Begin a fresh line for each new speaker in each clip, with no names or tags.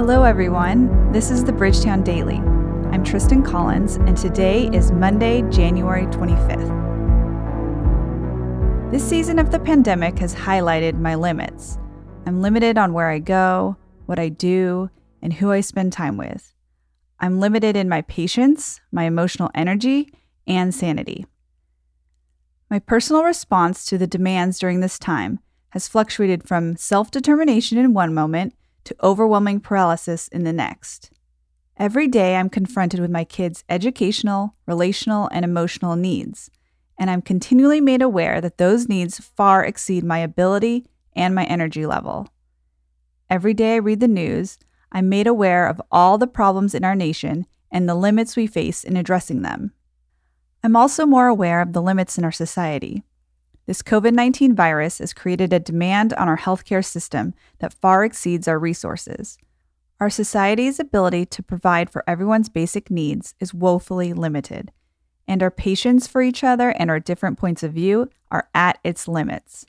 Hello, everyone. This is the Bridgetown Daily. I'm Tristan Collins, and today is Monday, January 25th. This season of the pandemic has highlighted my limits. I'm limited on where I go, what I do, and who I spend time with. I'm limited in my patience, my emotional energy, and sanity. My personal response to the demands during this time has fluctuated from self determination in one moment to overwhelming paralysis in the next. Every day, I'm confronted with my kids' educational, relational, and emotional needs, and I'm continually made aware that those needs far exceed my ability and my energy level. Every day I read the news, I'm made aware of all the problems in our nation and the limits we face in addressing them. I'm also more aware of the limits in our society. This COVID 19 virus has created a demand on our healthcare system that far exceeds our resources. Our society's ability to provide for everyone's basic needs is woefully limited, and our patience for each other and our different points of view are at its limits.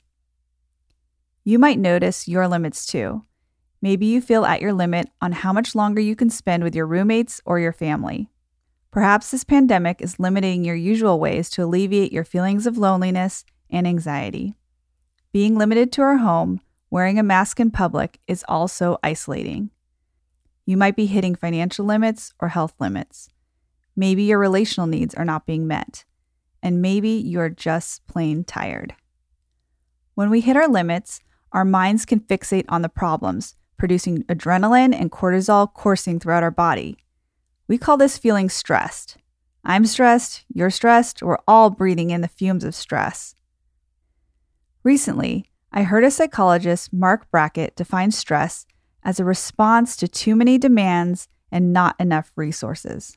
You might notice your limits too. Maybe you feel at your limit on how much longer you can spend with your roommates or your family. Perhaps this pandemic is limiting your usual ways to alleviate your feelings of loneliness and anxiety. Being limited to our home, wearing a mask in public is also isolating. You might be hitting financial limits or health limits. Maybe your relational needs are not being met. And maybe you're just plain tired. When we hit our limits, our minds can fixate on the problems, producing adrenaline and cortisol coursing throughout our body. We call this feeling stressed. I'm stressed, you're stressed, we're all breathing in the fumes of stress. Recently, I heard a psychologist, Marc Brackett, define stress as a response to too many demands and not enough resources.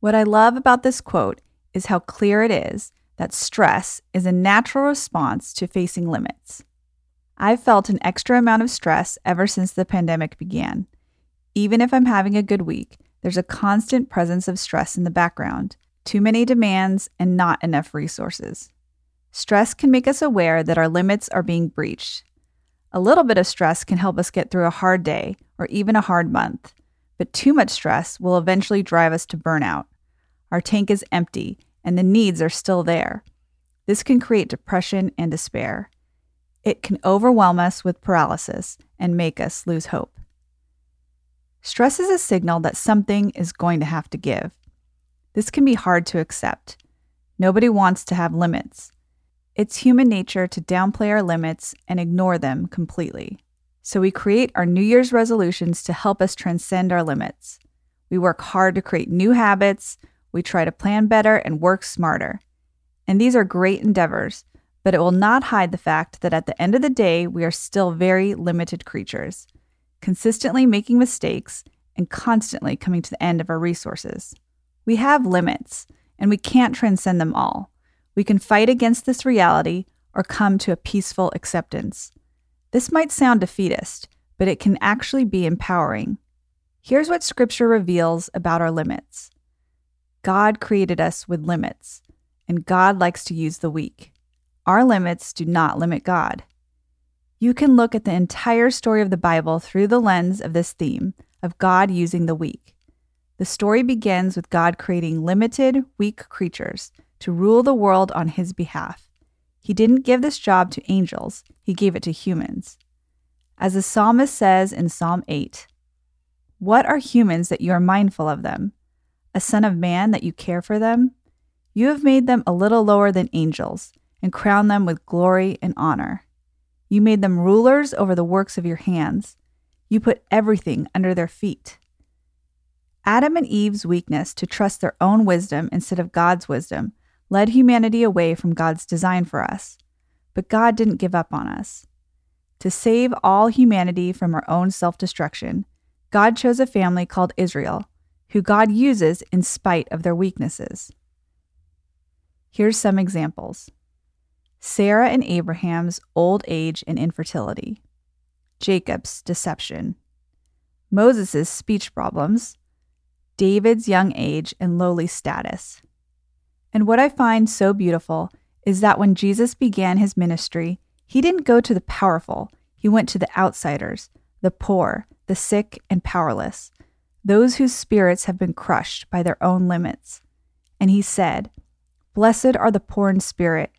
What I love about this quote is how clear it is that stress is a natural response to facing limits. I've felt an extra amount of stress ever since the pandemic began. Even if I'm having a good week, there's a constant presence of stress in the background, too many demands, and not enough resources. Stress can make us aware that our limits are being breached. A little bit of stress can help us get through a hard day or even a hard month, but too much stress will eventually drive us to burnout. Our tank is empty and the needs are still there. This can create depression and despair. It can overwhelm us with paralysis and make us lose hope. Stress is a signal that something is going to have to give. This can be hard to accept. Nobody wants to have limits. It's human nature to downplay our limits and ignore them completely. So we create our New Year's resolutions to help us transcend our limits. We work hard to create new habits, we try to plan better and work smarter. And these are great endeavors, but it will not hide the fact that at the end of the day, we are still very limited creatures, consistently making mistakes and constantly coming to the end of our resources. We have limits, and we can't transcend them all. We can fight against this reality or come to a peaceful acceptance. This might sound defeatist, but it can actually be empowering. Here's what Scripture reveals about our limits God created us with limits, and God likes to use the weak. Our limits do not limit God. You can look at the entire story of the Bible through the lens of this theme of God using the weak. The story begins with God creating limited, weak creatures to rule the world on his behalf. He didn't give this job to angels, he gave it to humans. As the psalmist says in Psalm 8, What are humans that you are mindful of them? A son of man that you care for them? You have made them a little lower than angels and crowned them with glory and honor. You made them rulers over the works of your hands. You put everything under their feet. Adam and Eve's weakness to trust their own wisdom instead of God's wisdom led humanity away from God's design for us. But God didn't give up on us. To save all humanity from our own self destruction, God chose a family called Israel, who God uses in spite of their weaknesses. Here's some examples Sarah and Abraham's old age and infertility, Jacob's deception, Moses' speech problems, David's young age and lowly status. And what I find so beautiful is that when Jesus began his ministry, he didn't go to the powerful, he went to the outsiders, the poor, the sick, and powerless, those whose spirits have been crushed by their own limits. And he said, Blessed are the poor in spirit,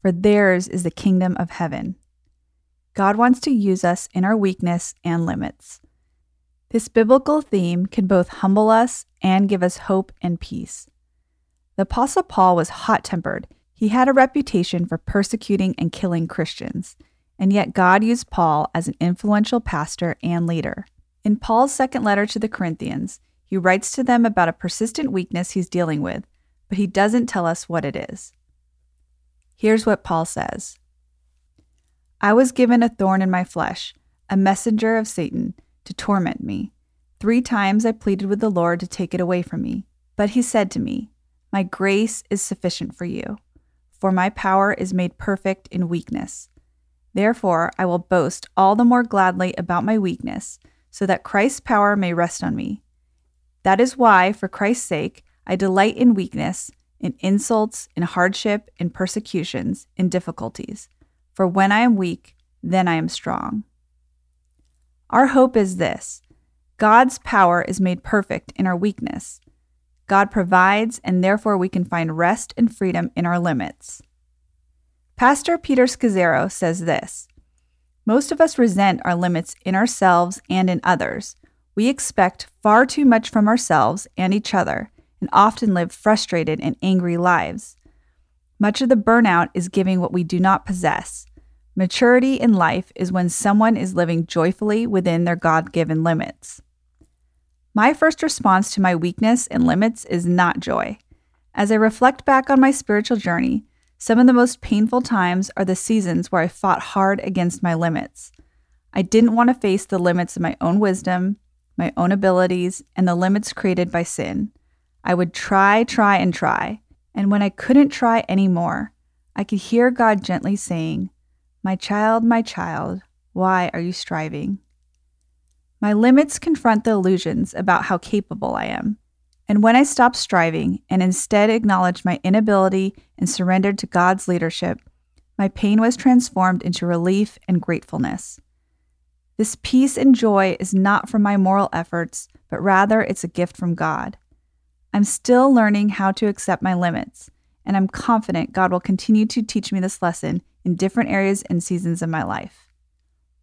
for theirs is the kingdom of heaven. God wants to use us in our weakness and limits. This biblical theme can both humble us and give us hope and peace. The Apostle Paul was hot tempered. He had a reputation for persecuting and killing Christians, and yet God used Paul as an influential pastor and leader. In Paul's second letter to the Corinthians, he writes to them about a persistent weakness he's dealing with, but he doesn't tell us what it is. Here's what Paul says I was given a thorn in my flesh, a messenger of Satan, to torment me. Three times I pleaded with the Lord to take it away from me. But he said to me, My grace is sufficient for you, for my power is made perfect in weakness. Therefore, I will boast all the more gladly about my weakness, so that Christ's power may rest on me. That is why, for Christ's sake, I delight in weakness, in insults, in hardship, in persecutions, in difficulties. For when I am weak, then I am strong. Our hope is this God's power is made perfect in our weakness. God provides, and therefore we can find rest and freedom in our limits. Pastor Peter Scazzero says this Most of us resent our limits in ourselves and in others. We expect far too much from ourselves and each other and often live frustrated and angry lives. Much of the burnout is giving what we do not possess. Maturity in life is when someone is living joyfully within their God given limits. My first response to my weakness and limits is not joy. As I reflect back on my spiritual journey, some of the most painful times are the seasons where I fought hard against my limits. I didn't want to face the limits of my own wisdom, my own abilities, and the limits created by sin. I would try, try, and try. And when I couldn't try anymore, I could hear God gently saying, My child, my child, why are you striving? My limits confront the illusions about how capable I am. And when I stopped striving and instead acknowledged my inability and surrendered to God's leadership, my pain was transformed into relief and gratefulness. This peace and joy is not from my moral efforts, but rather it's a gift from God. I'm still learning how to accept my limits, and I'm confident God will continue to teach me this lesson in different areas and seasons of my life.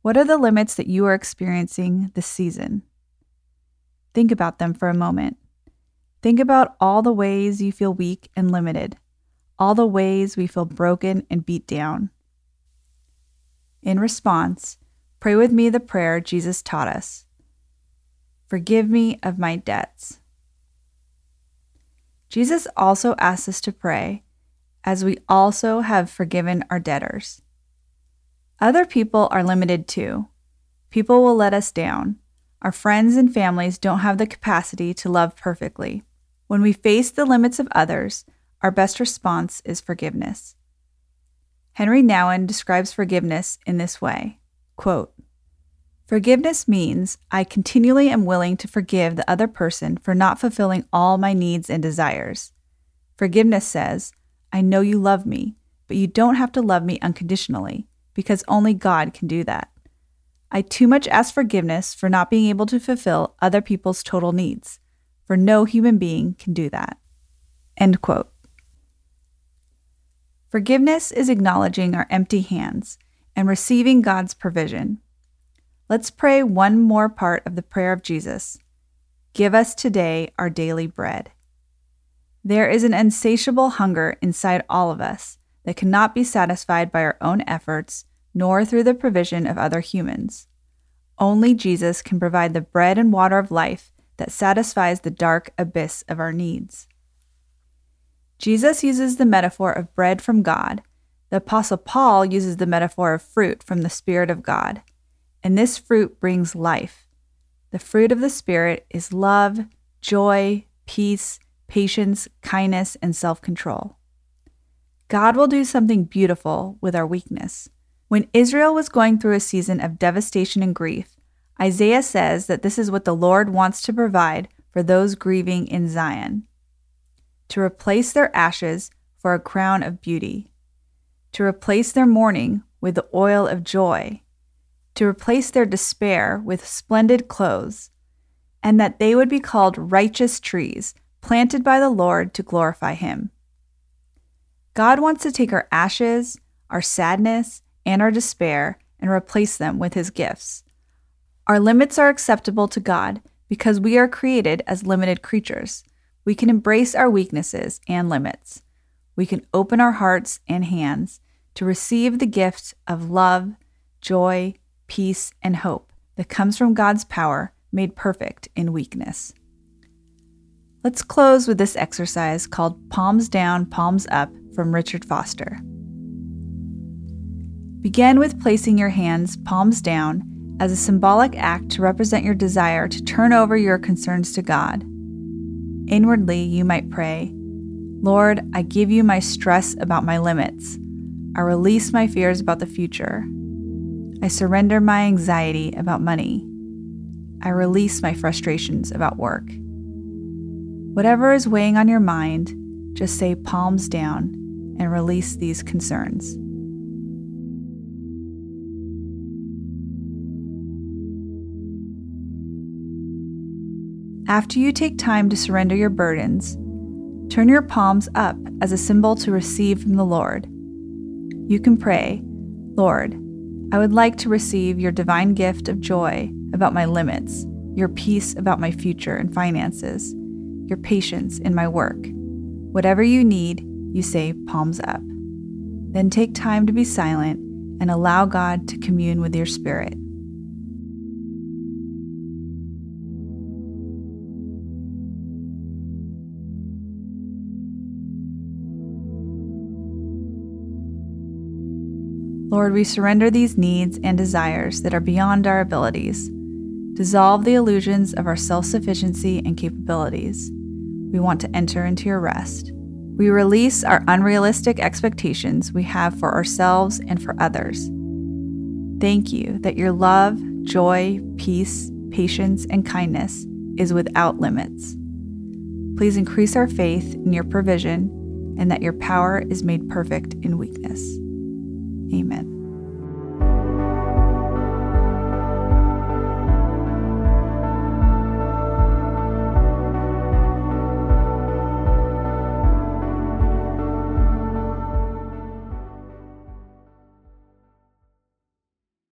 What are the limits that you are experiencing this season? Think about them for a moment. Think about all the ways you feel weak and limited, all the ways we feel broken and beat down. In response, pray with me the prayer Jesus taught us Forgive me of my debts. Jesus also asks us to pray, as we also have forgiven our debtors. Other people are limited too. People will let us down. Our friends and families don't have the capacity to love perfectly. When we face the limits of others, our best response is forgiveness. Henri Nouwen describes forgiveness in this way quote, Forgiveness means I continually am willing to forgive the other person for not fulfilling all my needs and desires. Forgiveness says, I know you love me, but you don't have to love me unconditionally, because only God can do that. I too much ask forgiveness for not being able to fulfill other people's total needs, for no human being can do that. End quote. Forgiveness is acknowledging our empty hands and receiving God's provision. Let's pray one more part of the prayer of Jesus Give us today our daily bread. There is an insatiable hunger inside all of us that cannot be satisfied by our own efforts nor through the provision of other humans. Only Jesus can provide the bread and water of life that satisfies the dark abyss of our needs. Jesus uses the metaphor of bread from God. The Apostle Paul uses the metaphor of fruit from the Spirit of God and this fruit brings life. The fruit of the Spirit is love, joy, peace, patience, kindness, and self control. God will do something beautiful with our weakness. When Israel was going through a season of devastation and grief, Isaiah says that this is what the Lord wants to provide for those grieving in Zion to replace their ashes for a crown of beauty, to replace their mourning with the oil of joy to replace their despair with splendid clothes, and that they would be called righteous trees, planted by the Lord to glorify Him. God wants to take our ashes, our sadness, and our despair and replace them with His gifts. Our limits are acceptable to God because we are created as limited creatures. We can embrace our weaknesses and limits. We can open our hearts and hands to receive the gift of love, joy, peace, and hope that comes from God's power made perfect in weakness. Let's close with this exercise called Palms Down, Palms Up from Richard Foster. Begin with placing your hands palms down as a symbolic act to represent your desire to turn over your concerns to God. Inwardly, you might pray, Lord, I give you my stress about my limits. I release my fears about the future. I surrender my anxiety about money. I release my frustrations about work. Whatever is weighing on your mind, just say palms down and release these concerns. After you take time to surrender your burdens, turn your palms up as a symbol to receive from the Lord. You can pray, Lord, I would like to receive your divine gift of joy about my limits, your peace about my future and finances, your patience in my work. Whatever you need, you say palms up. Then take time to be silent and allow God to commune with your spirit. Lord, we surrender these needs and desires that are beyond our abilities. Dissolve the illusions of our self sufficiency and capabilities. We want to enter into your rest. We release our unrealistic expectations we have for ourselves and for others. Thank you that your love, joy, peace, patience, and kindness is without limits. Please increase our faith in your provision and that your power is made perfect in weakness. Amen.